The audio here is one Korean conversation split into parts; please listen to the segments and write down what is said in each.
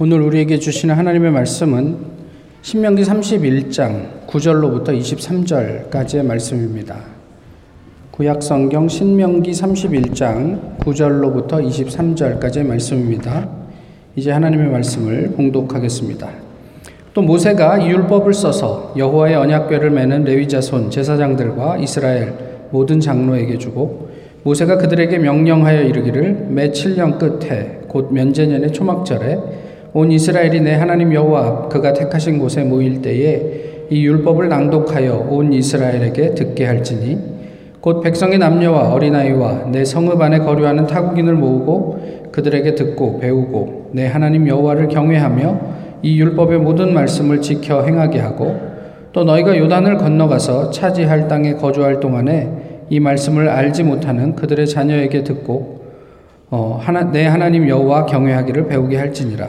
오늘 우리에게 주시는 하나님의 말씀은 신명기 31장 9절로부터 23절까지의 말씀입니다. 구약 성경 신명기 31장 9절로부터 23절까지의 말씀입니다. 이제 하나님의 말씀을 봉독하겠습니다. 또 모세가 율법을 써서 여호와의 언약궤를 매는 레위 자손 제사장들과 이스라엘 모든 장로에게 주고 모세가 그들에게 명령하여 이르기를 매 7년 끝에 곧 면제년의 초막절에 온 이스라엘이 내 하나님 여호와 앞 그가 택하신 곳에 모일 때에 이 율법을 낭독하여 온 이스라엘에게 듣게 할지니 곧 백성의 남녀와 어린아이와 내 성읍 안에 거류하는 타국인을 모으고 그들에게 듣고 배우고 내 하나님 여호와를 경외하며 이 율법의 모든 말씀을 지켜 행하게 하고 또 너희가 요단을 건너가서 차지할 땅에 거주할 동안에 이 말씀을 알지 못하는 그들의 자녀에게 듣고 어, 하나, 내 하나님 여호와 경외하기를 배우게 할지니라.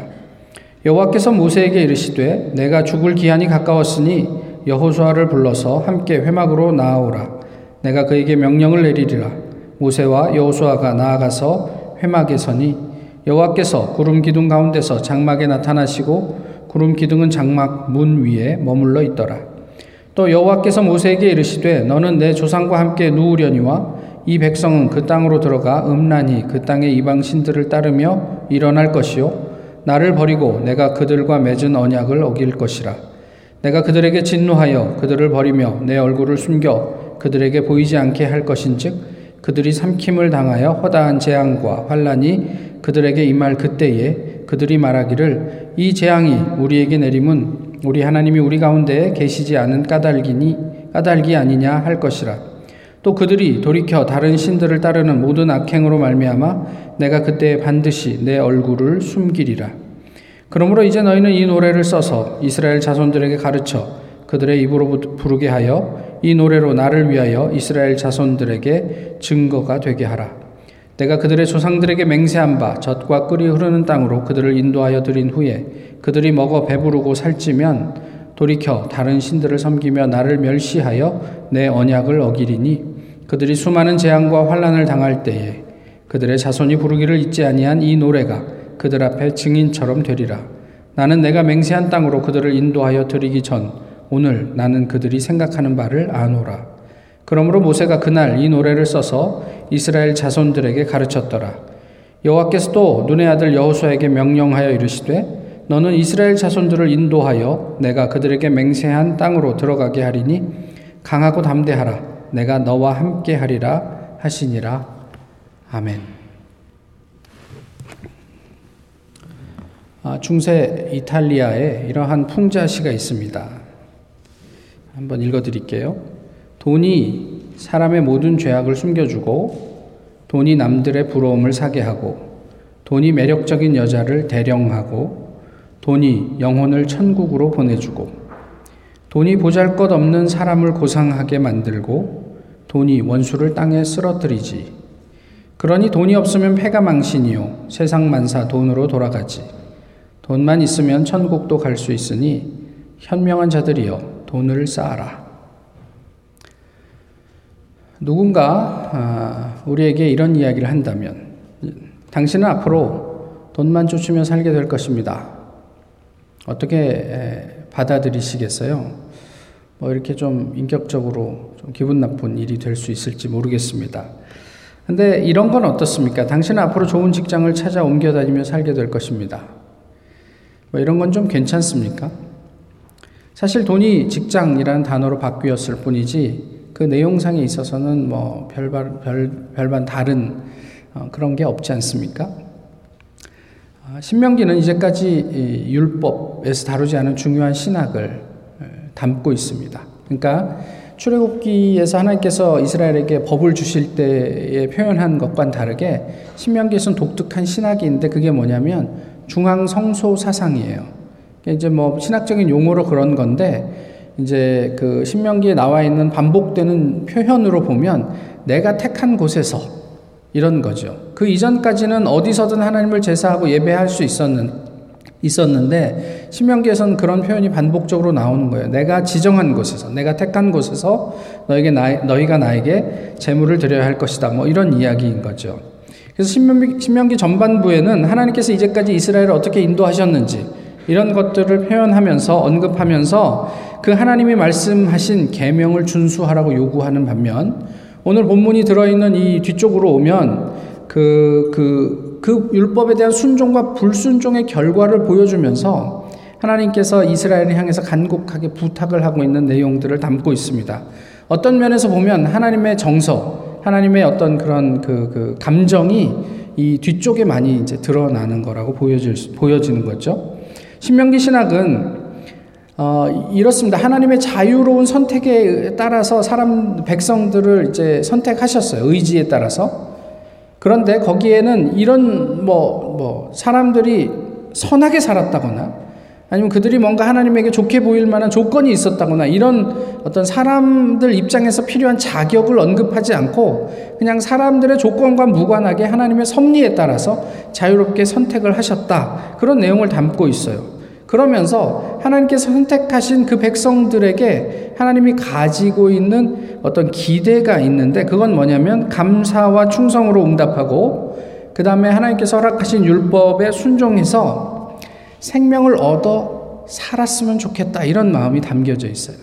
여호와께서 모세에게 이르시되 내가 죽을 기한이 가까웠으니 여호수아를 불러서 함께 회막으로 나아오라. 내가 그에게 명령을 내리리라. 모세와 여호수아가 나아가서 회막에 서니 여호와께서 구름 기둥 가운데서 장막에 나타나시고 구름 기둥은 장막 문 위에 머물러 있더라. 또 여호와께서 모세에게 이르시되 너는 내 조상과 함께 누우려니와 이 백성은 그 땅으로 들어가 음란히 그 땅의 이방 신들을 따르며 일어날 것이요 나를 버리고 내가 그들과 맺은 언약을 어길 것이라. 내가 그들에게 진노하여 그들을 버리며 내 얼굴을 숨겨 그들에게 보이지 않게 할 것인즉 그들이 삼킴을 당하여 허다한 재앙과 환란이 그들에게 임할 그때에 그들이 말하기를 이 재앙이 우리에게 내림은 우리 하나님이 우리 가운데 계시지 않은 까닭이니 까닭이 아니냐 할 것이라. 또 그들이 돌이켜 다른 신들을 따르는 모든 악행으로 말미암아 내가 그때 반드시 내 얼굴을 숨기리라. 그러므로 이제 너희는 이 노래를 써서 이스라엘 자손들에게 가르쳐 그들의 입으로 부르게 하여 이 노래로 나를 위하여 이스라엘 자손들에게 증거가 되게 하라. 내가 그들의 조상들에게 맹세한 바 젖과 끓이 흐르는 땅으로 그들을 인도하여 드린 후에 그들이 먹어 배부르고 살찌면 돌이켜 다른 신들을 섬기며 나를 멸시하여 내 언약을 어기리니 그들이 수많은 재앙과 환란을 당할 때에 그들의 자손이 부르기를 잊지 아니한 이 노래가 그들 앞에 증인처럼 되리라. 나는 내가 맹세한 땅으로 그들을 인도하여 드리기 전 오늘 나는 그들이 생각하는 바를 아노라. 그러므로 모세가 그날 이 노래를 써서 이스라엘 자손들에게 가르쳤더라. 여호와께서 또 눈의 아들 여호수아에게 명령하여 이르시되 너는 이스라엘 자손들을 인도하여 내가 그들에게 맹세한 땅으로 들어가게 하리니 강하고 담대하라. 내가 너와 함께 하리라 하시니라. 아멘. 아, 중세 이탈리아에 이러한 풍자시가 있습니다. 한번 읽어 드릴게요. 돈이 사람의 모든 죄악을 숨겨주고, 돈이 남들의 부러움을 사게 하고, 돈이 매력적인 여자를 대령하고, 돈이 영혼을 천국으로 보내주고 돈이 보잘 것 없는 사람을 고상하게 만들고 돈이 원수를 땅에 쓰러뜨리지. 그러니 돈이 없으면 패가 망신이요. 세상 만사 돈으로 돌아가지. 돈만 있으면 천국도 갈 수 있으니 현명한 자들이여 돈을 쌓아라. 누군가 아, 우리에게 이런 이야기를 한다면 당신은 앞으로 돈만 쫓으며 살게 될 것입니다. 어떻게 받아들이시겠어요? 뭐 이렇게 좀 인격적으로 좀 기분 나쁜 일이 될 수 있을지 모르겠습니다. 근데 이런 건 어떻습니까? 당신은 앞으로 좋은 직장을 찾아 옮겨 다니며 살게 될 것입니다. 뭐 이런 건 좀 괜찮습니까? 사실 돈이 직장이라는 단어로 바뀌었을 뿐이지 그 내용상에 있어서는 뭐 별반, 별, 별반 다른 어, 그런 게 없지 않습니까? 아, 신명기는 이제까지 율법 에서 다루지 않은 중요한 신학을 담고 있습니다. 그러니까 출애굽기에서 하나님께서 이스라엘에게 법을 주실 때에 표현한 것과는 다르게 신명기에서는 독특한 신학이 있는데 그게 뭐냐면 중앙 성소 사상이에요. 이제 뭐 신학적인 용어로 그런 건데 이제 그 신명기에 나와 있는 반복되는 표현으로 보면 내가 택한 곳에서 이런 거죠. 그 이전까지는 어디서든 하나님을 제사하고 예배할 수 있었는 있었는데 신명기에서는 그런 표현이 반복적으로 나오는 거예요. 내가 지정한 곳에서, 내가 택한 곳에서 너에게 나, 너희가 나에게 제물을 드려야 할 것이다. 뭐 이런 이야기인 거죠. 그래서 신명기, 신명기 전반부에는 하나님께서 이제까지 이스라엘을 어떻게 인도하셨는지 이런 것들을 표현하면서 언급하면서 그 하나님이 말씀하신 계명을 준수하라고 요구하는 반면 오늘 본문이 들어있는 이 뒤쪽으로 오면 그, 그, 그 율법에 대한 순종과 불순종의 결과를 보여주면서 하나님께서 이스라엘을 향해서 간곡하게 부탁을 하고 있는 내용들을 담고 있습니다. 어떤 면에서 보면 하나님의 정서, 하나님의 어떤 그런 그, 그 감정이 이 뒤쪽에 많이 이제 드러나는 거라고 보여질, 보여지는 거죠. 신명기 신학은 어, 이렇습니다. 하나님의 자유로운 선택에 따라서 사람, 백성들을 이제 선택하셨어요. 의지에 따라서. 그런데 거기에는 이런 뭐, 뭐, 사람들이 선하게 살았다거나 아니면 그들이 뭔가 하나님에게 좋게 보일 만한 조건이 있었다거나 이런 어떤 사람들 입장에서 필요한 자격을 언급하지 않고 그냥 사람들의 조건과 무관하게 하나님의 섭리에 따라서 자유롭게 선택을 하셨다. 그런 내용을 담고 있어요. 그러면서 하나님께서 선택하신 그 백성들에게 하나님이 가지고 있는 어떤 기대가 있는데 그건 뭐냐면 감사와 충성으로 응답하고 그 다음에 하나님께서 허락하신 율법에 순종해서 생명을 얻어 살았으면 좋겠다. 이런 마음이 담겨져 있어요.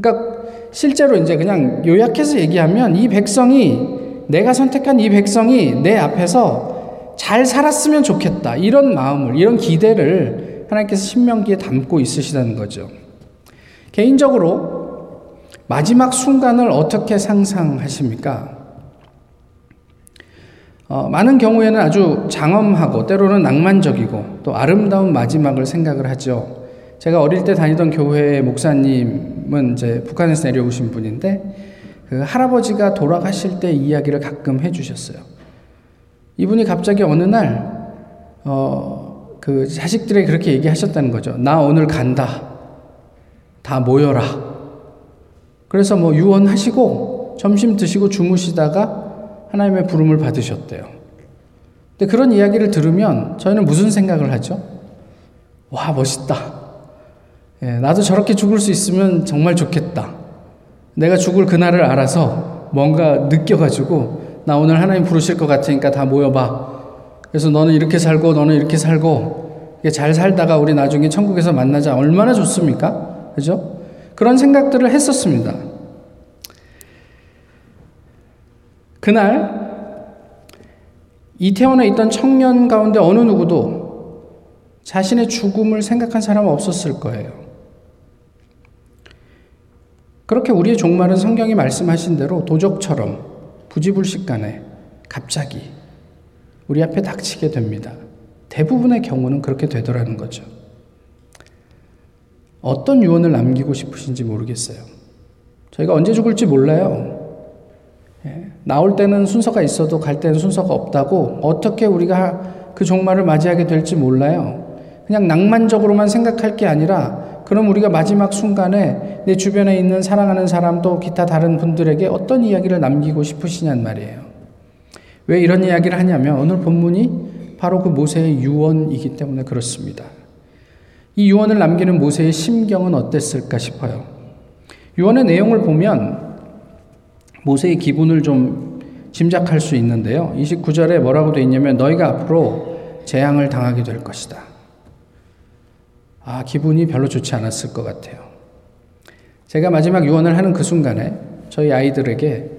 그러니까 실제로 이제 그냥 요약해서 얘기하면 이 백성이 내가 선택한 이 백성이 내 앞에서 잘 살았으면 좋겠다. 이런 마음을, 이런 기대를 하나님께서 신명기에 담고 있으시다는 거죠. 개인적으로 마지막 순간을 어떻게 상상하십니까? 어, 많은 경우에는 아주 장엄하고 때로는 낭만적이고 또 아름다운 마지막을 생각을 하죠. 제가 어릴 때 다니던 교회 목사님은 이제 북한에서 내려오신 분인데 그 할아버지가 돌아가실 때 이야기를 가끔 해주셨어요. 이분이 갑자기 어느 날, 어, 그 자식들에게 그렇게 얘기하셨다는 거죠. 나 오늘 간다. 다 모여라. 그래서 뭐 유언하시고 점심 드시고 주무시다가 하나님의 부름을 받으셨대요. 근데 그런 이야기를 들으면 저희는 무슨 생각을 하죠? 와, 멋있다. 예, 나도 저렇게 죽을 수 있으면 정말 좋겠다. 내가 죽을 그날을 알아서 뭔가 느껴가지고 나 오늘 하나님 부르실 것 같으니까 다 모여봐. 그래서 너는 이렇게 살고 너는 이렇게 살고 잘 살다가 우리 나중에 천국에서 만나자. 얼마나 좋습니까? 그죠? 그런 생각들을 했었습니다. 그날 이태원에 있던 청년 가운데 어느 누구도 자신의 죽음을 생각한 사람은 없었을 거예요. 그렇게 우리의 종말은 성경이 말씀하신 대로 도적처럼 부지불식간에 갑자기 우리 앞에 닥치게 됩니다. 대부분의 경우는 그렇게 되더라는 거죠. 어떤 유언을 남기고 싶으신지 모르겠어요. 저희가 언제 죽을지 몰라요. 예, 나올 때는 순서가 있어도 갈 때는 순서가 없다고 어떻게 우리가 그 종말을 맞이하게 될지 몰라요. 그냥 낭만적으로만 생각할 게 아니라 그럼 우리가 마지막 순간에 내 주변에 있는 사랑하는 사람 또 기타 다른 분들에게 어떤 이야기를 남기고 싶으시냔 말이에요. 왜 이런 이야기를 하냐면 오늘 본문이 바로 그 모세의 유언이기 때문에 그렇습니다. 이 유언을 남기는 모세의 심경은 어땠을까 싶어요. 유언의 내용을 보면 모세의 기분을 좀 짐작할 수 있는데요. 29절에 뭐라고 되어 있냐면 너희가 앞으로 재앙을 당하게 될 것이다. 아, 기분이 별로 좋지 않았을 것 같아요. 제가 마지막 유언을 하는 그 순간에 저희 아이들에게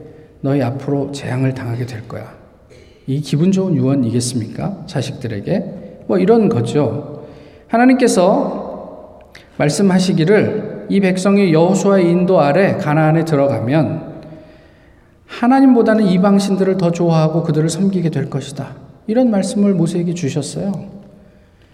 너희 앞으로 재앙을 당하게 될 거야. 이 기분 좋은 유언이겠습니까? 자식들에게? 뭐 이런 거죠. 하나님께서 말씀하시기를 이 백성이 여호수아의 인도 아래 가나안에 들어가면 하나님보다는 이방 신들을 더 좋아하고 그들을 섬기게 될 것이다. 이런 말씀을 모세에게 주셨어요.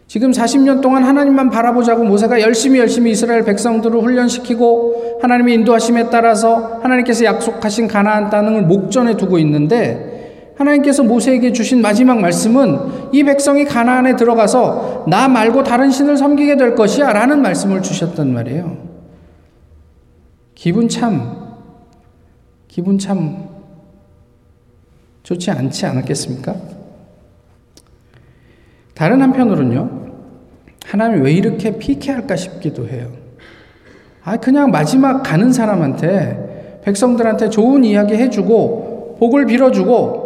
지금 40년 동안 하나님만 바라보자고 모세가 열심히 열심히 이스라엘 백성들을 훈련시키고 하나님의 인도하심에 따라서 하나님께서 약속하신 가나안 땅을 목전에 두고 있는데 하나님께서 모세에게 주신 마지막 말씀은 이 백성이 가나안에 들어가서 나 말고 다른 신을 섬기게 될 것이야 라는 말씀을 주셨단 말이에요. 기분 참 기분 참 좋지 않지 않았겠습니까? 다른 한편으로는요, 하나님 왜 이렇게 피케할까 싶기도 해요. 아, 그냥 마지막 가는 사람한테, 백성들한테 좋은 이야기 해주고, 복을 빌어주고,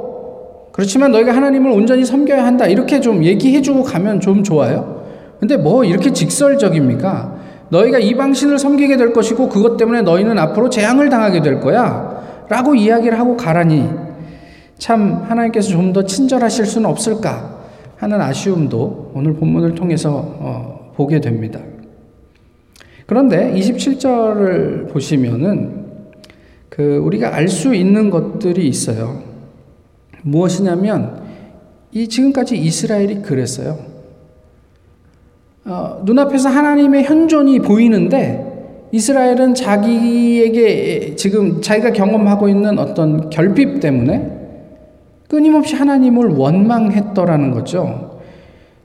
그렇지만 너희가 하나님을 온전히 섬겨야 한다. 이렇게 좀 얘기해주고 가면 좀 좋아요. 근데 뭐 이렇게 직설적입니까? 너희가 이방신을 섬기게 될 것이고 그것 때문에 너희는 앞으로 재앙을 당하게 될 거야. 라고 이야기를 하고 가라니 참 하나님께서 좀 더 친절하실 수는 없을까 하는 아쉬움도 오늘 본문을 통해서 어, 보게 됩니다. 그런데 27절을 보시면은 그 우리가 알 수 있는 것들이 있어요. 무엇이냐면 이 지금까지 이스라엘이 그랬어요. 어, 눈앞에서 하나님의 현존이 보이는데 이스라엘은 자기에게 지금 자기가 경험하고 있는 어떤 결핍 때문에 끊임없이 하나님을 원망했더라는 거죠.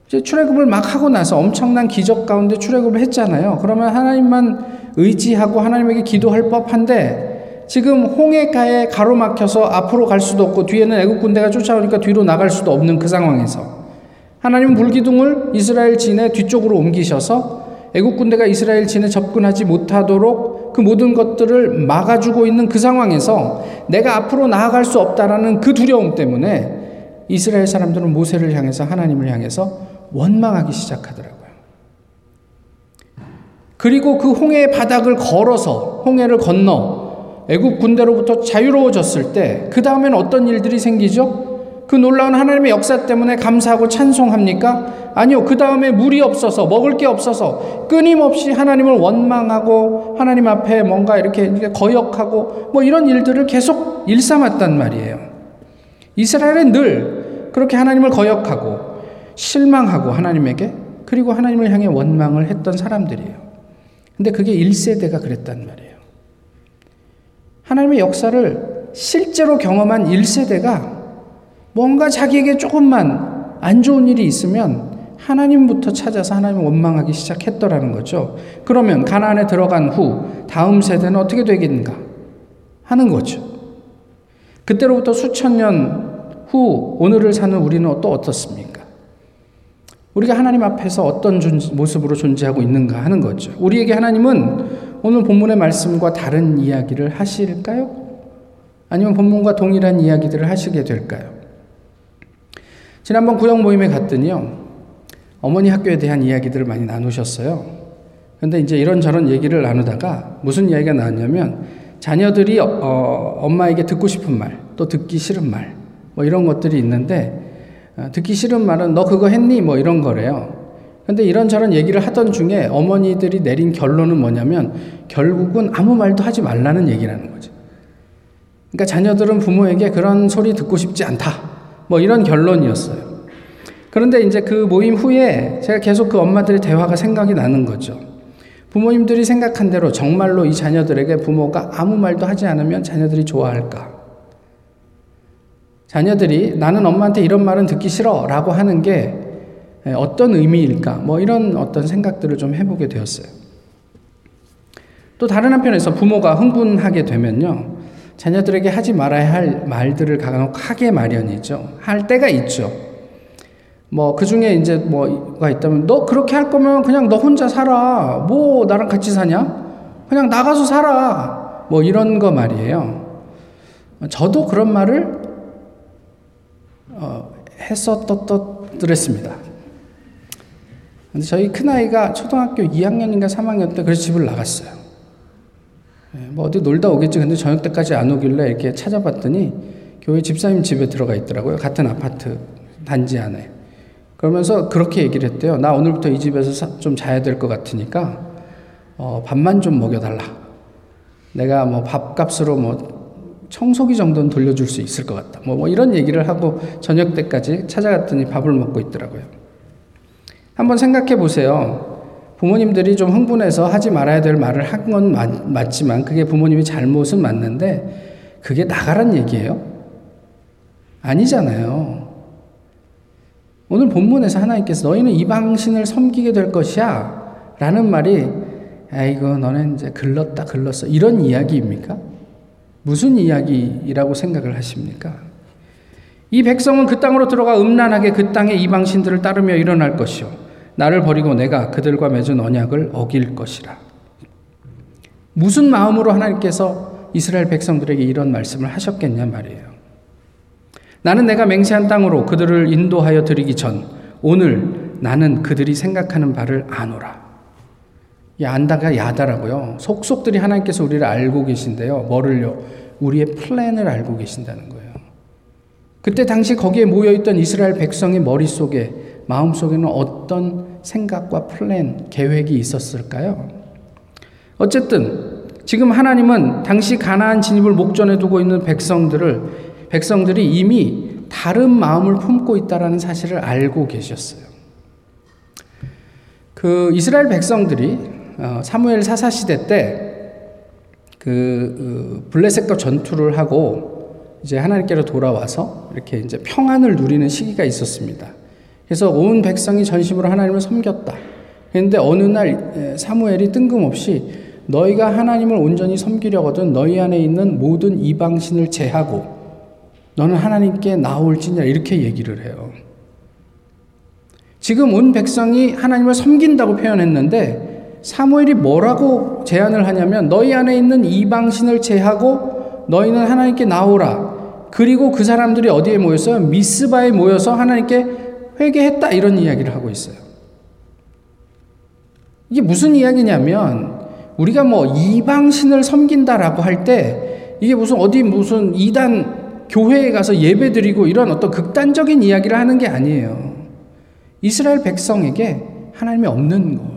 이제 출애굽을 막 하고 나서 엄청난 기적 가운데 출애굽을 했잖아요. 그러면 하나님만 의지하고 하나님에게 기도할 법한데 지금 홍해가에 가로막혀서 앞으로 갈 수도 없고 뒤에는 애국 군대가 쫓아오니까 뒤로 나갈 수도 없는 그 상황에서 하나님은 불기둥을 이스라엘 진의 뒤쪽으로 옮기셔서 애국 군대가 이스라엘 진에 접근하지 못하도록 그 모든 것들을 막아주고 있는 그 상황에서 내가 앞으로 나아갈 수 없다라는 그 두려움 때문에 이스라엘 사람들은 모세를 향해서 하나님을 향해서 원망하기 시작하더라고요. 그리고 그 홍해의 바닥을 걸어서 홍해를 건너 애국 군대로부터 자유로워졌을 때 그 다음에는 어떤 일들이 생기죠? 그 놀라운 하나님의 역사 때문에 감사하고 찬송합니까? 아니요. 그 다음에 물이 없어서, 먹을 게 없어서 끊임없이 하나님을 원망하고 하나님 앞에 뭔가 이렇게 거역하고 뭐 이런 일들을 계속 일삼았단 말이에요. 이스라엘은 늘 그렇게 하나님을 거역하고 실망하고 하나님에게 그리고 하나님을 향해 원망을 했던 사람들이에요. 근데 그게 1세대가 그랬단 말이에요. 하나님의 역사를 실제로 경험한 1세대가 뭔가 자기에게 조금만 안 좋은 일이 있으면 하나님부터 찾아서 하나님을 원망하기 시작했더라는 거죠. 그러면 가나안에 들어간 후 다음 세대는 어떻게 되겠는가 하는 거죠. 그때로부터 수천 년 후 오늘을 사는 우리는 또 어떻습니까? 우리가 하나님 앞에서 어떤 모습으로 존재하고 있는가 하는 거죠. 우리에게 하나님은 오늘 본문의 말씀과 다른 이야기를 하실까요? 아니면 본문과 동일한 이야기들을 하시게 될까요? 지난번 구역 모임에 갔더니요. 어머니 학교에 대한 이야기들을 많이 나누셨어요. 근데 이제 이런저런 얘기를 나누다가 무슨 이야기가 나왔냐면 자녀들이 어, 엄마에게 듣고 싶은 말, 또 듣기 싫은 말, 뭐 이런 것들이 있는데 어, 듣기 싫은 말은 너 그거 했니? 뭐 이런 거래요. 근데 이런저런 얘기를 하던 중에 어머니들이 내린 결론은 뭐냐면 결국은 아무 말도 하지 말라는 얘기라는 거죠. 그러니까 자녀들은 부모에게 그런 소리 듣고 싶지 않다. 뭐 이런 결론이었어요. 그런데 이제 그 모임 후에 제가 계속 그 엄마들의 대화가 생각이 나는 거죠. 부모님들이 생각한 대로 정말로 이 자녀들에게 부모가 아무 말도 하지 않으면 자녀들이 좋아할까? 자녀들이 나는 엄마한테 이런 말은 듣기 싫어 라고 하는 게 어떤 의미일까? 뭐 이런 어떤 생각들을 좀 해보게 되었어요. 또 다른 한편에서 부모가 흥분하게 되면요. 자녀들에게 하지 말아야 할 말들을 간혹 하게 마련이죠. 할 때가 있죠. 뭐, 그 중에 이제 뭐가 있다면, 너 그렇게 할 거면 그냥 너 혼자 살아. 뭐, 나랑 같이 사냐? 그냥 나가서 살아. 뭐, 이런 거 말이에요. 저도 그런 말을, 어, 했었더랬습니다. 근데 저희 큰아이가 초등학교 2학년인가 3학년 때 그래서 집을 나갔어요. 예, 뭐 어디 놀다 오겠지. 근데 저녁 때까지 안 오길래 이렇게 찾아봤더니 교회 집사님 집에 들어가 있더라고요. 같은 아파트 단지 안에. 그러면서 그렇게 얘기를 했대요. 나 오늘부터 이 집에서 좀 자야 될 것 같으니까 어, 밥만 좀 먹여달라. 내가 뭐 밥값으로 뭐 청소기 정도는 돌려줄 수 있을 것 같다. 뭐, 뭐 이런 얘기를 하고 저녁 때까지 찾아갔더니 밥을 먹고 있더라고요. 한번 생각해 보세요. 부모님들이 좀 흥분해서 하지 말아야 될 말을 한 건 맞지만 그게 부모님이 잘못은 맞는데 그게 나가란 얘기예요? 아니잖아요. 오늘 본문에서 하나님께서 너희는 이방신을 섬기게 될 것이야 라는 말이 아이고 너는 이제 글렀다 글렀어 이런 이야기입니까? 무슨 이야기라고 생각을 하십니까? 이 백성은 그 땅으로 들어가 음란하게 그 땅의 이방신들을 따르며 일어날 것이요 나를 버리고 내가 그들과 맺은 언약을 어길 것이라. 무슨 마음으로 하나님께서 이스라엘 백성들에게 이런 말씀을 하셨겠냐 말이에요. 나는 내가 맹세한 땅으로 그들을 인도하여 드리기 전 오늘 나는 그들이 생각하는 바를 아노라. 이 안다가 야다라고요. 속속들이 하나님께서 우리를 알고 계신데요. 뭐를요? 우리의 플랜을 알고 계신다는 거예요. 그때 당시 거기에 모여있던 이스라엘 백성의 머릿속에, 마음속에는 어떤 생각과 플랜, 계획이 있었을까요? 어쨌든, 지금 하나님은 당시 가나안 진입을 목전에 두고 있는 백성들을, 백성들이 이미 다른 마음을 품고 있다라는 사실을 알고 계셨어요. 그 이스라엘 백성들이 어, 사무엘 사사 시대 때그 그 블레셋과 전투를 하고 이제 하나님께로 돌아와서 이렇게 이제 평안을 누리는 시기가 있었습니다. 그래서 온 백성이 전심으로 하나님을 섬겼다. 그런데 어느 날 사무엘이 뜬금없이 너희가 하나님을 온전히 섬기려거든 너희 안에 있는 모든 이방신을 제하고 너는 하나님께 나올지냐 이렇게 얘기를 해요. 지금 온 백성이 하나님을 섬긴다고 표현했는데 사무엘이 뭐라고 제안을 하냐면 너희 안에 있는 이방신을 제하고 너희는 하나님께 나오라. 그리고 그 사람들이 어디에 모였어요? 미스바에 모여서 하나님께 회개했다 이런 이야기를 하고 있어요. 이게 무슨 이야기냐면 우리가 뭐 이방신을 섬긴다라고 할 때 이게 무슨 어디 무슨 이단 교회에 가서 예배드리고 이런 어떤 극단적인 이야기를 하는 게 아니에요. 이스라엘 백성에게 하나님이 없는 거.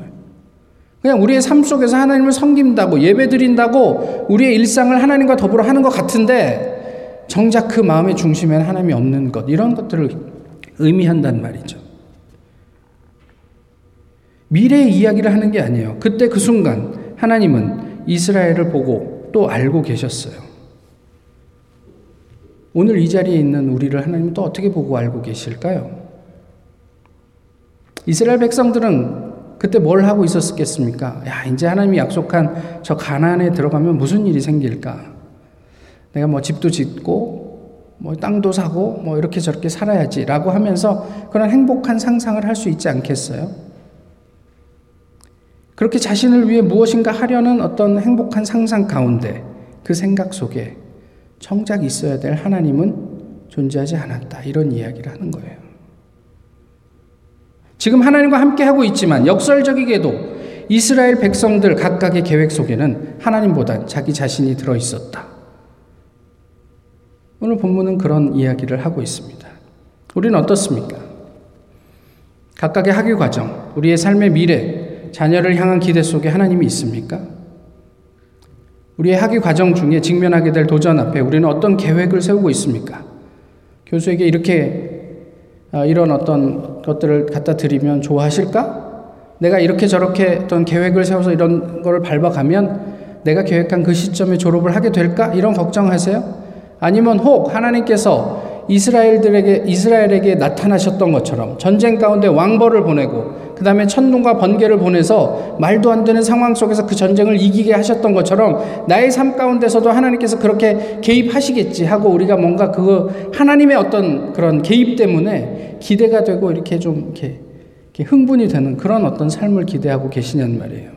그냥 우리의 삶 속에서 하나님을 섬긴다고 예배 드린다고 우리의 일상을 하나님과 더불어 하는 것 같은데 정작 그 마음의 중심에는 하나님이 없는 것 이런 것들을 의미한단 말이죠. 미래의 이야기를 하는 게 아니에요. 그때 그 순간 하나님은 이스라엘을 보고 또 알고 계셨어요. 오늘 이 자리에 있는 우리를 하나님은 또 어떻게 보고 알고 계실까요? 이스라엘 백성들은 그때 뭘 하고 있었겠습니까? 야, 이제 하나님이 약속한 저 가난에 들어가면 무슨 일이 생길까? 내가 뭐 집도 짓고 뭐 땅도 사고 뭐 이렇게 저렇게 살아야지라고 하면서 그런 행복한 상상을 할 수 있지 않겠어요? 그렇게 자신을 위해 무엇인가 하려는 어떤 행복한 상상 가운데 그 생각 속에 정작 있어야 될 하나님은 존재하지 않았다. 이런 이야기를 하는 거예요. 지금 하나님과 함께 하고 있지만 역설적이게도 이스라엘 백성들 각각의 계획 속에는 하나님보다 자기 자신이 들어 있었다. 오늘 본문은 그런 이야기를 하고 있습니다. 우리는 어떻습니까? 각각의 학위 과정, 우리의 삶의 미래, 자녀를 향한 기대 속에 하나님이 있습니까? 우리의 학위 과정 중에 직면하게 될 도전 앞에 우리는 어떤 계획을 세우고 있습니까? 교수에게 이렇게 아, 이런 어떤 것들을 갖다 드리면 좋아하실까? 내가 이렇게 저렇게 어떤 계획을 세워서 이런 걸 밟아가면 내가 계획한 그 시점에 졸업을 하게 될까? 이런 걱정하세요? 아니면 혹 하나님께서 이스라엘들에게 이스라엘에게 나타나셨던 것처럼 전쟁 가운데 왕벌을 보내고 그 다음에 천둥과 번개를 보내서 말도 안 되는 상황 속에서 그 전쟁을 이기게 하셨던 것처럼 나의 삶 가운데서도 하나님께서 그렇게 개입하시겠지 하고 우리가 뭔가 그 하나님의 어떤 그런 개입 때문에 기대가 되고 이렇게 좀 이렇게, 흥분이 되는 그런 어떤 삶을 기대하고 계시냐는 말이에요.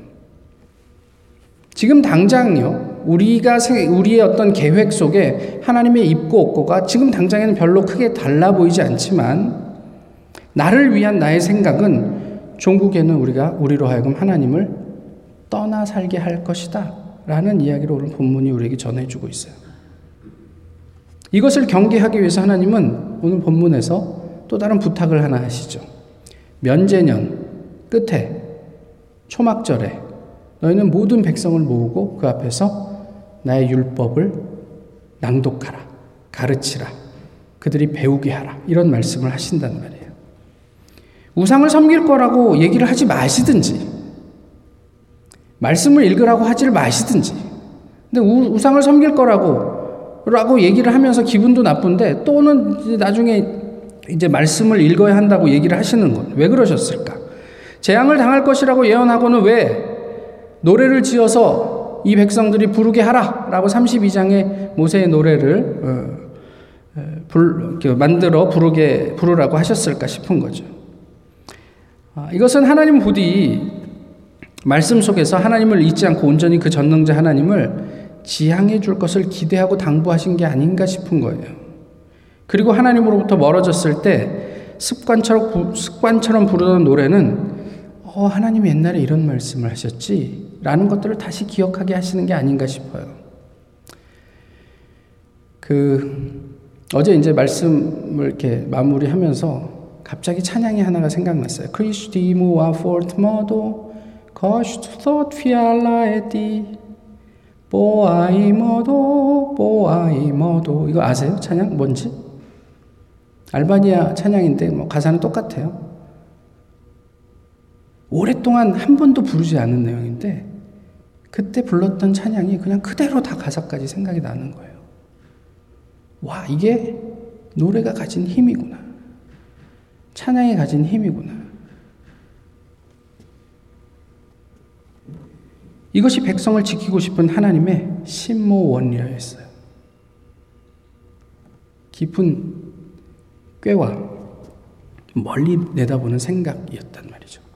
지금 당장요, 우리가, 우리의 어떤 계획 속에 하나님의 입고 없고가 지금 당장에는 별로 크게 달라 보이지 않지만, 나를 위한 나의 생각은 종국에는 우리가 우리로 하여금 하나님을 떠나 살게 할 것이다. 라는 이야기를 오늘 본문이 우리에게 전해주고 있어요. 이것을 경계하기 위해서 하나님은 오늘 본문에서 또 다른 부탁을 하나 하시죠. 면제년 끝에 초막절에 너희는 모든 백성을 모으고 그 앞에서 나의 율법을 낭독하라, 가르치라, 그들이 배우게 하라. 이런 말씀을 하신단 말이에요. 우상을 섬길 거라고 얘기를 하지 마시든지, 말씀을 읽으라고 하지를 마시든지, 근데 우 상을 섬길 거라고, 라고 얘기를 하면서 기분도 나쁜데, 또는 나중에 이제 말씀을 읽어야 한다고 얘기를 하시는 건 왜 그러셨을까? 재앙을 당할 것이라고 예언하고는 왜 노래를 지어서 이 백성들이 부르게 하라! 라고 32장의 모세의 노래를 어, 불, 만들어 부르게, 부르라고 하셨을까 싶은 거죠. 아, 이것은 하나님 부디 말씀 속에서 하나님을 잊지 않고 온전히 그 전능자 하나님을 지향해 줄 것을 기대하고 당부하신 게 아닌가 싶은 거예요. 그리고 하나님으로부터 멀어졌을 때 습관처럼, 습관처럼 부르는 노래는 어, 하나님이 옛날에 이런 말씀을 하셨지 라는 것들을 다시 기억하게 하시는 게 아닌가 싶어요. 그 어제 이제 말씀을 이렇게 마무리하면서 갑자기 찬양이 하나가 생각났어요. 크리스티무와 포트머도 거슈트 피알라에티 보아이머도 보아이머도 이거 아세요? 찬양 뭔지? 알바니아 찬양인데 뭐 가사는 똑같아요. 오랫동안 한 번도 부르지 않은 내용인데 그때 불렀던 찬양이 그냥 그대로 다 가사까지 생각이 나는 거예요. 와, 이게 노래가 가진 힘이구나. 찬양이 가진 힘이구나. 이것이 백성을 지키고 싶은 하나님의 심모원리였어요. 깊은 꾀와 멀리 내다보는 생각이었단 말이죠.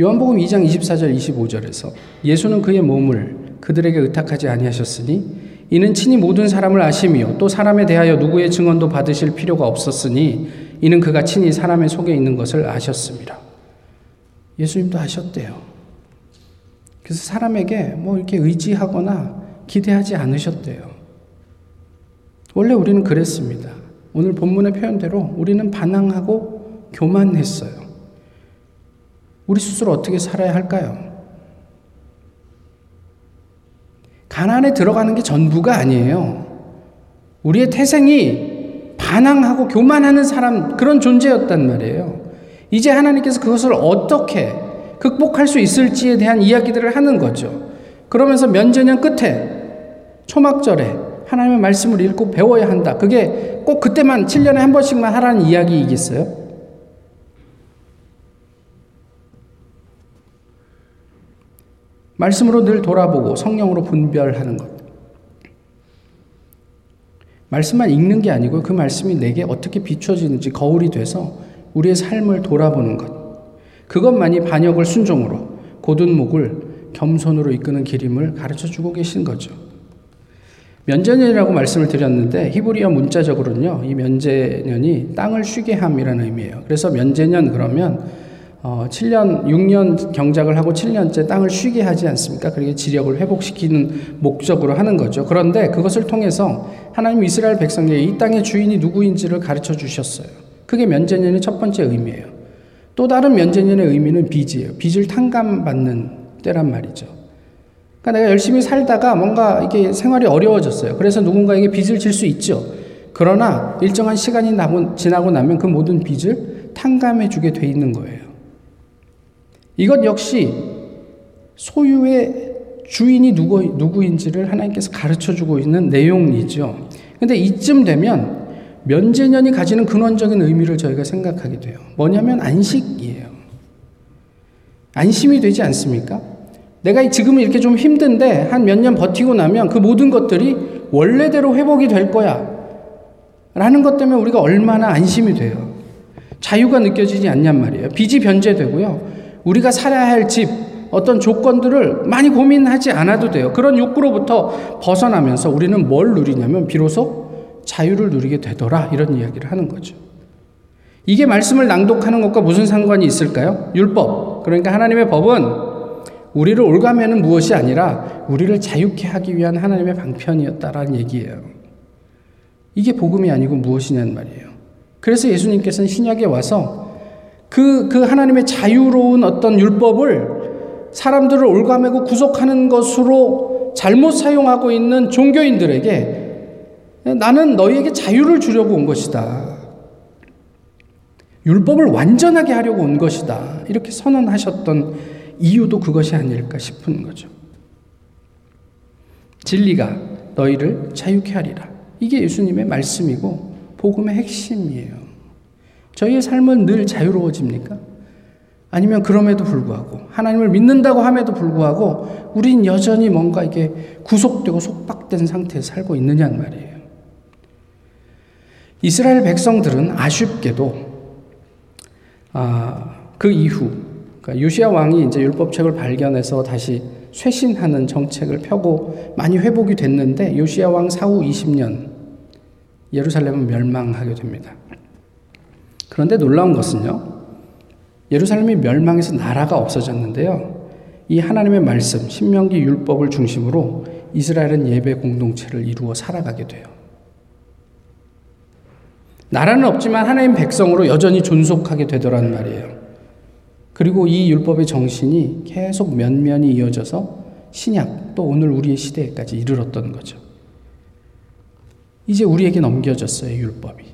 요한복음 2장 24절 25절에서 예수는 그의 몸을 그들에게 의탁하지 아니하셨으니 이는 친히 모든 사람을 아심이요 또 사람에 대하여 누구의 증언도 받으실 필요가 없었으니 이는 그가 친히 사람의 속에 있는 것을 아셨습니다. 예수님도 아셨대요. 그래서 사람에게 뭐 이렇게 의지하거나 기대하지 않으셨대요. 원래 우리는 그랬습니다. 오늘 본문의 표현대로 우리는 반항하고 교만했어요. 우리 스스로 어떻게 살아야 할까요? 가난에 들어가는 게 전부가 아니에요. 우리의 태생이 반항하고 교만하는 사람, 그런 존재였단 말이에요. 이제 하나님께서 그것을 어떻게 극복할 수 있을지에 대한 이야기들을 하는 거죠. 그러면서 면제년 끝에 초막절에 하나님의 말씀을 읽고 배워야 한다. 그게 꼭 그때만 7년에 한 번씩만 하라는 이야기이겠어요? 말씀으로 늘 돌아보고 성령으로 분별하는 것. 말씀만 읽는 게 아니고 그 말씀이 내게 어떻게 비춰지는지 거울이 돼서 우리의 삶을 돌아보는 것. 그것만이 반역을 순종으로 고든 목을 겸손으로 이끄는 길임을 가르쳐 주고 계신 거죠. 면제년이라고 말씀을 드렸는데 히브리어 문자적으로는요, 이 면제년이 땅을 쉬게 함이라는 의미예요. 그래서 면제년 그러면 어, 7년, 6년 경작을 하고 7년째 땅을 쉬게 하지 않습니까? 그렇게 지력을 회복시키는 목적으로 하는 거죠. 그런데 그것을 통해서 하나님 이스라엘 백성에게 이 땅의 주인이 누구인지를 가르쳐 주셨어요. 그게 면제년의 첫 번째 의미예요. 또 다른 면제년의 의미는 빚이에요. 빚을 탕감받는 때란 말이죠. 그러니까 내가 열심히 살다가 뭔가 이게 생활이 어려워졌어요. 그래서 누군가에게 빚을 질 수 있죠. 그러나 일정한 시간이 지나고 나면 그 모든 빚을 탕감해 주게 돼 있는 거예요. 이것 역시 소유의 주인이 누구, 누구인지를 하나님께서 가르쳐 주고 있는 내용이죠. 근데 이쯤 되면 면제년이 가지는 근원적인 의미를 저희가 생각하게 돼요. 뭐냐면 안식이에요. 안심이 되지 않습니까? 내가 지금 이렇게 좀 힘든데 한 몇 년 버티고 나면 그 모든 것들이 원래대로 회복이 될 거야. 라는 것 때문에 우리가 얼마나 안심이 돼요. 자유가 느껴지지 않냔 말이에요. 빚이 변제되고요. 우리가 살아야 할 집, 어떤 조건들을 많이 고민하지 않아도 돼요. 그런 욕구로부터 벗어나면서 우리는 뭘 누리냐면 비로소 자유를 누리게 되더라. 이런 이야기를 하는 거죠. 이게 말씀을 낭독하는 것과 무슨 상관이 있을까요? 율법. 그러니까 하나님의 법은 우리를 올가매는 무엇이 아니라 우리를 자유케 하기 위한 하나님의 방편이었다라는 얘기예요. 이게 복음이 아니고 무엇이냐는 말이에요. 그래서 예수님께서는 신약에 와서 그, 그 하나님의 자유로운 어떤 율법을 사람들을 올가매고 구속하는 것으로 잘못 사용하고 있는 종교인들에게 나는 너희에게 자유를 주려고 온 것이다. 율법을 완전하게 하려고 온 것이다. 이렇게 선언하셨던 이유도 그것이 아닐까 싶은 거죠. 진리가 너희를 자유케 하리라. 이게 예수님의 말씀이고 복음의 핵심이에요. 저희의 삶은 늘 자유로워집니까? 아니면 그럼에도 불구하고 하나님을 믿는다고 함에도 불구하고 우린 여전히 뭔가 이게 구속되고 속박된 상태에 살고 있느냐는 말이에요. 이스라엘 백성들은 아쉽게도 아, 그 이후 그러니까 요시아 왕이 이제 율법책을 발견해서 다시 쇄신하는 정책을 펴고 많이 회복이 됐는데 요시아 왕 사후 20년 예루살렘은 멸망하게 됩니다. 그런데 놀라운 것은요. 예루살렘이 멸망해서 나라가 없어졌는데요. 이 하나님의 말씀, 신명기 율법을 중심으로 이스라엘은 예배 공동체를 이루어 살아가게 돼요. 나라는 없지만 하나님 백성으로 여전히 존속하게 되더란 말이에요. 그리고 이 율법의 정신이 계속 면면이 이어져서 신약 또 오늘 우리의 시대에까지 이르렀던 거죠. 이제 우리에게 넘겨졌어요, 율법이.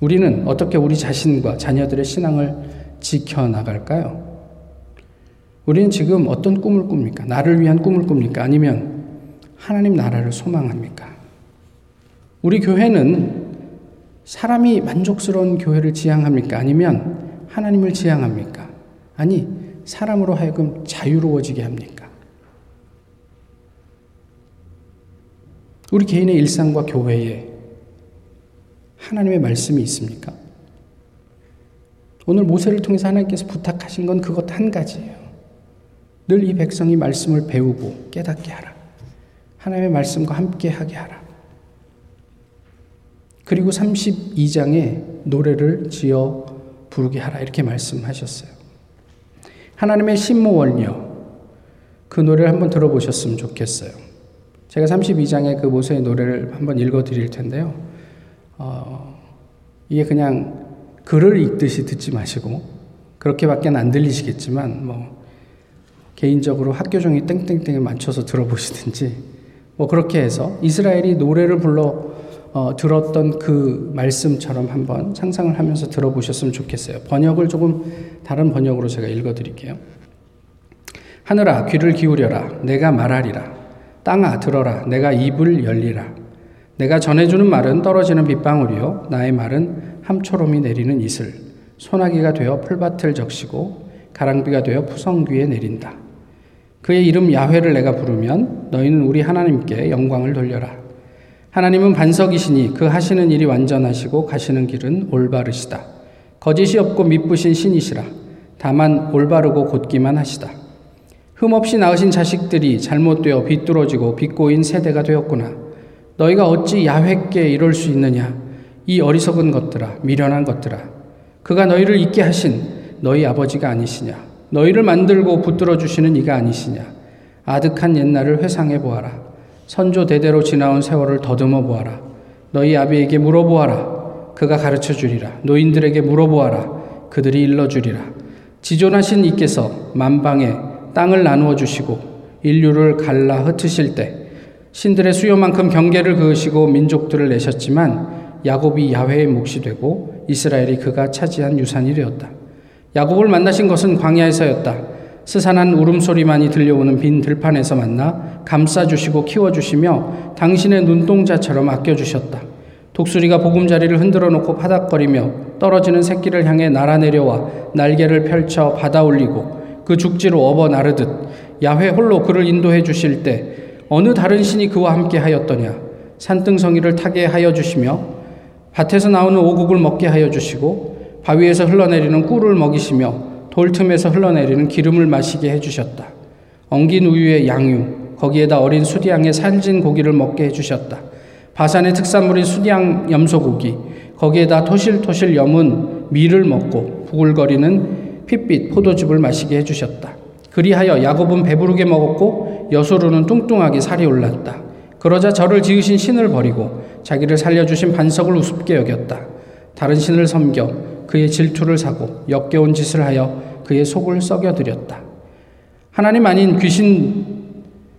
우리는 어떻게 우리 자신과 자녀들의 신앙을 지켜나갈까요? 우리는 지금 어떤 꿈을 꿉니까? 나를 위한 꿈을 꿉니까? 아니면 하나님 나라를 소망합니까? 우리 교회는 사람이 만족스러운 교회를 지향합니까? 아니면 하나님을 지향합니까? 아니, 사람으로 하여금 자유로워지게 합니까? 우리 개인의 일상과 교회에 하나님의 말씀이 있습니까? 오늘 모세를 통해서 하나님께서 부탁하신 건 그것 한 가지예요. 늘 이 백성이 말씀을 배우고 깨닫게 하라. 하나님의 말씀과 함께 하게 하라. 그리고 32장에 노래를 지어 부르게 하라. 이렇게 말씀하셨어요. 하나님의 신모원녀. 그 노래를 한번 들어보셨으면 좋겠어요. 제가 32장의 그 모세의 노래를 한번 읽어 드릴 텐데요. 어, 이게 그냥 글을 읽듯이 듣지 마시고, 그렇게밖에 안 들리시겠지만, 뭐, 개인적으로 학교 종이 땡땡땡에 맞춰서 들어보시든지, 뭐, 그렇게 해서 이스라엘이 노래를 불러 어, 들었던 그 말씀처럼 한번 상상을 하면서 들어보셨으면 좋겠어요. 번역을 조금 다른 번역으로 제가 읽어 드릴게요. 하늘아, 귀를 기울여라. 내가 말하리라. 땅아, 들어라. 내가 입을 열리라. 내가 전해주는 말은 떨어지는 빗방울이요. 나의 말은 함초롬이 내리는 이슬. 소나기가 되어 풀밭을 적시고 가랑비가 되어 푸성귀에 내린다. 그의 이름 야훼를 내가 부르면 너희는 우리 하나님께 영광을 돌려라. 하나님은 반석이시니 그 하시는 일이 완전하시고 가시는 길은 올바르시다. 거짓이 없고 미쁘신 신이시라. 다만 올바르고 곧기만 하시다. 흠없이 낳으신 자식들이 잘못되어 비뚤어지고 비꼬인 세대가 되었구나. 너희가 어찌 야훼께 이럴 수 있느냐? 이 어리석은 것들아, 미련한 것들아. 그가 너희를 있게 하신 너희 아버지가 아니시냐? 너희를 만들고 붙들어 주시는 이가 아니시냐? 아득한 옛날을 회상해 보아라. 선조 대대로 지나온 세월을 더듬어 보아라. 너희 아비에게 물어보아라. 그가 가르쳐 주리라. 노인들에게 물어보아라. 그들이 일러 주리라. 지존하신 이께서 만방에 땅을 나누어 주시고 인류를 갈라 흩으실 때 신들의 수요만큼 경계를 그으시고 민족들을 내셨지만 야곱이 야훼의 몫이 되고 이스라엘이 그가 차지한 유산이 되었다. 야곱을 만나신 것은 광야에서였다. 스산한 울음소리만이 들려오는 빈 들판에서 만나 감싸주시고 키워주시며 당신의 눈동자처럼 아껴주셨다. 독수리가 보금자리를 흔들어 놓고 파닥거리며 떨어지는 새끼를 향해 날아내려와 날개를 펼쳐 받아 올리고 그 죽지로 업어 나르듯 야훼 홀로 그를 인도해 주실 때 어느 다른 신이 그와 함께 하였더냐 산등성이를 타게 하여 주시며 밭에서 나오는 오곡을 먹게 하여 주시고 바위에서 흘러내리는 꿀을 먹이시며 돌 틈에서 흘러내리는 기름을 마시게 해 주셨다. 엉긴 우유의 양유 거기에다 어린 수디양의 살진 고기를 먹게 해 주셨다. 바산의 특산물인 수디양 염소고기 거기에다 토실토실 염은 밀을 먹고 부글거리는 핏빛 포도즙을 마시게 해 주셨다. 그리하여 야곱은 배부르게 먹었고 여소로는 뚱뚱하게 살이 올랐다. 그러자 저를 지으신 신을 버리고 자기를 살려주신 반석을 우습게 여겼다. 다른 신을 섬겨 그의 질투를 사고 역겨운 짓을 하여 그의 속을 썩여드렸다. 하나님 아닌 귀신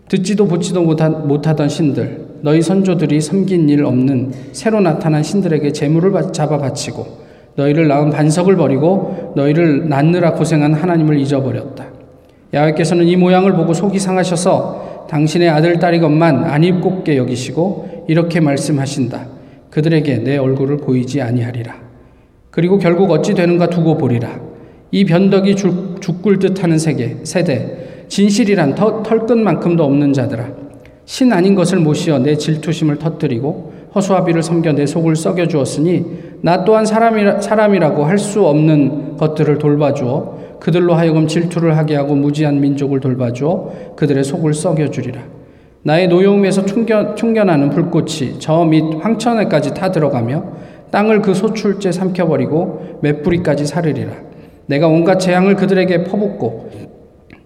듣지도 보지도 못하던 신들, 너희 선조들이 섬긴 일 없는 새로 나타난 신들에게 재물을 잡아 바치고 너희를 낳은 반석을 버리고 너희를 낳느라 고생한 하나님을 잊어버렸다. 야훼께서는 이 모양을 보고 속이 상하셔서 당신의 아들 딸이것만 안 입곱게 여기시고 이렇게 말씀하신다. 그들에게 내 얼굴을 보이지 아니하리라. 그리고 결국 어찌 되는가 두고 보리라. 이 변덕이 죽, 을 듯하는 세계, 세대, 진실이란 터, 털끝만큼도 없는 자들아. 신 아닌 것을 모시어 내 질투심을 터뜨리고 허수아비를 섬겨 내 속을 썩여 주었으니 나 또한 사람이라, 사람이라고 할 수 없는 것들을 돌봐주어 그들로 하여금 질투를 하게 하고 무지한 민족을 돌봐주어 그들의 속을 썩여주리라. 나의 노여움에서 충견, 충견하는 불꽃이 저 밑 황천에까지 타 들어가며 땅을 그 소출째 삼켜버리고 맷뿌리까지 사르리라. 내가 온갖 재앙을 그들에게 퍼붓고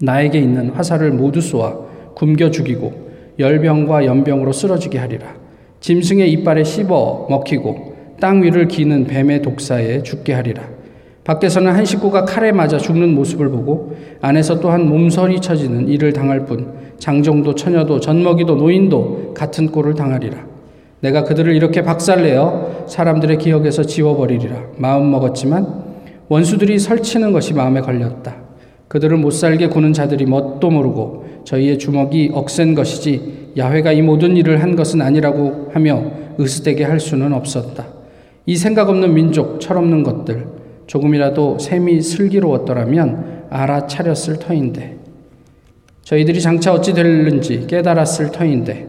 나에게 있는 화살을 모두 쏘아 굶겨 죽이고 열병과 연병으로 쓰러지게 하리라. 짐승의 이빨에 씹어 먹히고 땅 위를 기는 뱀의 독사에 죽게 하리라. 밖에서는 한 식구가 칼에 맞아 죽는 모습을 보고 안에서 또한 몸서리 쳐지는 일을 당할 뿐 장정도 처녀도 젖먹이도 노인도 같은 꼴을 당하리라. 내가 그들을 이렇게 박살내어 사람들의 기억에서 지워버리리라. 마음 먹었지만 원수들이 설치는 것이 마음에 걸렸다. 그들을 못살게 구는 자들이 뭣도 모르고 저희의 주먹이 억센 것이지 야훼가 이 모든 일을 한 것은 아니라고 하며 으스대게 할 수는 없었다. 이 생각 없는 민족, 철없는 것들, 조금이라도 셈이 슬기로웠더라면 알아차렸을 터인데 저희들이 장차 어찌 될는지 깨달았을 터인데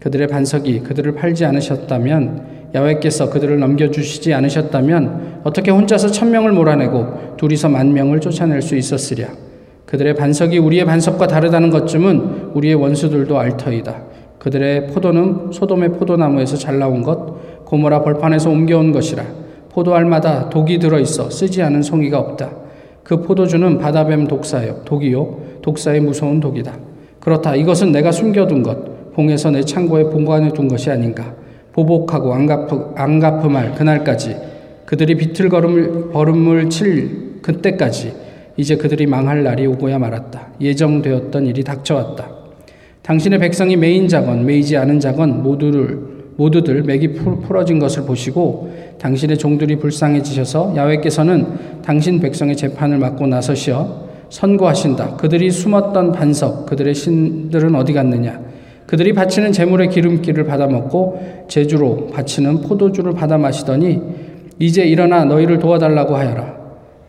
그들의 반석이 그들을 팔지 않으셨다면 야훼께서 그들을 넘겨주시지 않으셨다면 어떻게 혼자서 천명을 몰아내고 둘이서 만명을 쫓아낼 수 있었으랴. 그들의 반석이 우리의 반석과 다르다는 것쯤은 우리의 원수들도 알 터이다. 그들의 포도는 소돔의 포도나무에서 잘 나온 것, 고모라 벌판에서 옮겨온 것이라. 포도알마다 독이 들어 있어 쓰지 않은 송이가 없다. 그 포도주는 바다뱀 독사요, 독이요, 독사의 무서운 독이다. 그렇다. 이것은 내가 숨겨둔 것, 봉에서 내 창고에 보관해 둔 것이 아닌가. 보복하고 안갚, 안갚음할 그날까지 그들이 비틀걸음을 걸음을 칠 그때까지 이제 그들이 망할 날이 오고야 말았다. 예정되었던 일이 닥쳐왔다. 당신의 백성이 매인 자건 매이지 않은 자건 모두를 모두들 맥이 풀어진 것을 보시고 당신의 종들이 불쌍해지셔서 야훼께서는 당신 백성의 재판을 맡고 나서시어 선고하신다. 그들이 숨었던 반석, 그들의 신들은 어디 갔느냐? 그들이 바치는 제물의 기름기를 받아 먹고 제주로 바치는 포도주를 받아 마시더니 이제 일어나 너희를 도와달라고 하여라.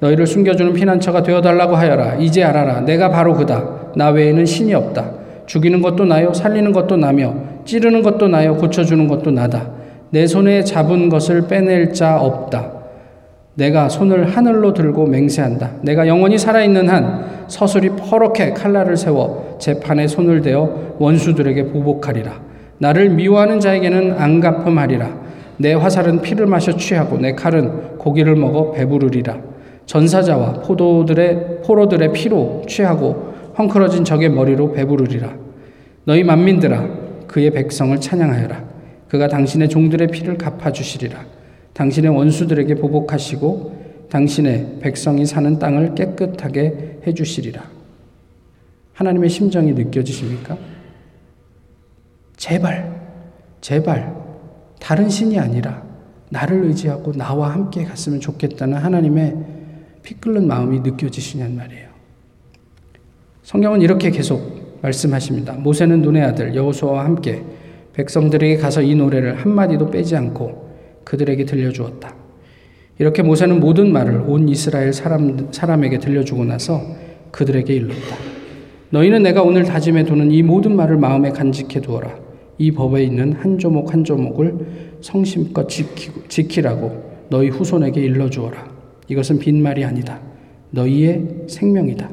너희를 숨겨주는 피난처가 되어달라고 하여라. 이제 알아라. 내가 바로 그다. 나 외에는 신이 없다. 죽이는 것도 나요. 살리는 것도 나며 찌르는 것도 나요. 고쳐주는 것도 나다. 내 손에 잡은 것을 빼낼 자 없다. 내가 손을 하늘로 들고 맹세한다. 내가 영원히 살아있는 한 서술이 퍼렇게 칼날을 세워 재판에 손을 대어 원수들에게 보복하리라. 나를 미워하는 자에게는 안갚음하리라. 내 화살은 피를 마셔 취하고 내 칼은 고기를 먹어 배부르리라. 전사자와 포도들의 포로들의 피로 취하고 헝클어진 적의 머리로 배부르리라. 너희 만민들아 그의 백성을 찬양하여라. 그가 당신의 종들의 피를 갚아 주시리라. 당신의 원수들에게 보복하시고 당신의 백성이 사는 땅을 깨끗하게 해 주시리라. 하나님의 심정이 느껴지십니까? 제발, 제발, 다른 신이 아니라 나를 의지하고 나와 함께 갔으면 좋겠다는 하나님의 피 끓는 마음이 느껴지시냔 말이에요. 성경은 이렇게 계속 말씀하십니다. 모세는 눈의 아들 여호수아와 함께 백성들에게 가서 이 노래를 한마디도 빼지 않고 그들에게 들려주었다. 이렇게 모세는 모든 말을 온 이스라엘 사람, 사람에게 들려주고 나서 그들에게 일렀다. 너희는 내가 오늘 다짐해 두는 이 모든 말을 마음에 간직해 두어라. 이 법에 있는 한 조목 한 조목을 성심껏 지키고, 지키라고 너희 후손에게 일러주어라. 이것은 빈말이 아니다. 너희의 생명이다.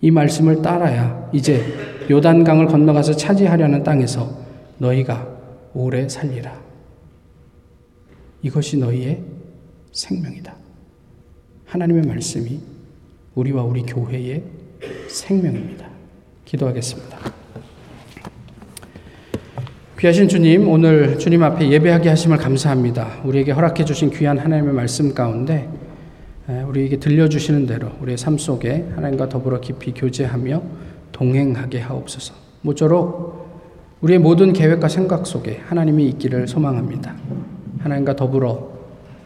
이 말씀을 따라야 이제 요단강을 건너가서 차지하려는 땅에서 너희가 오래 살리라. 이것이 너희의 생명이다. 하나님의 말씀이 우리와 우리 교회의 생명입니다. 기도하겠습니다. 귀하신 주님, 오늘 주님 앞에 예배하게 하심을 감사합니다. 우리에게 허락해 주신 귀한 하나님의 말씀 가운데 우리에게 들려주시는 대로 우리의 삶 속에 하나님과 더불어 깊이 교제하며 동행하게 하옵소서. 모쪼록 우리의 모든 계획과 생각 속에 하나님이 있기를 소망합니다. 하나님과 더불어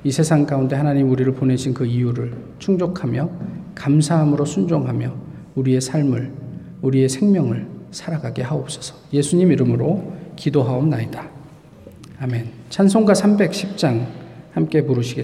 이 세상 가운데 하나님 우리를 보내신 그 이유를 충족하며 감사함으로 순종하며 우리의 삶을 우리의 생명을 살아가게 하옵소서. 예수님 이름으로 기도하옵나이다. 아멘. 찬송가 310장 함께 부르시겠습니다.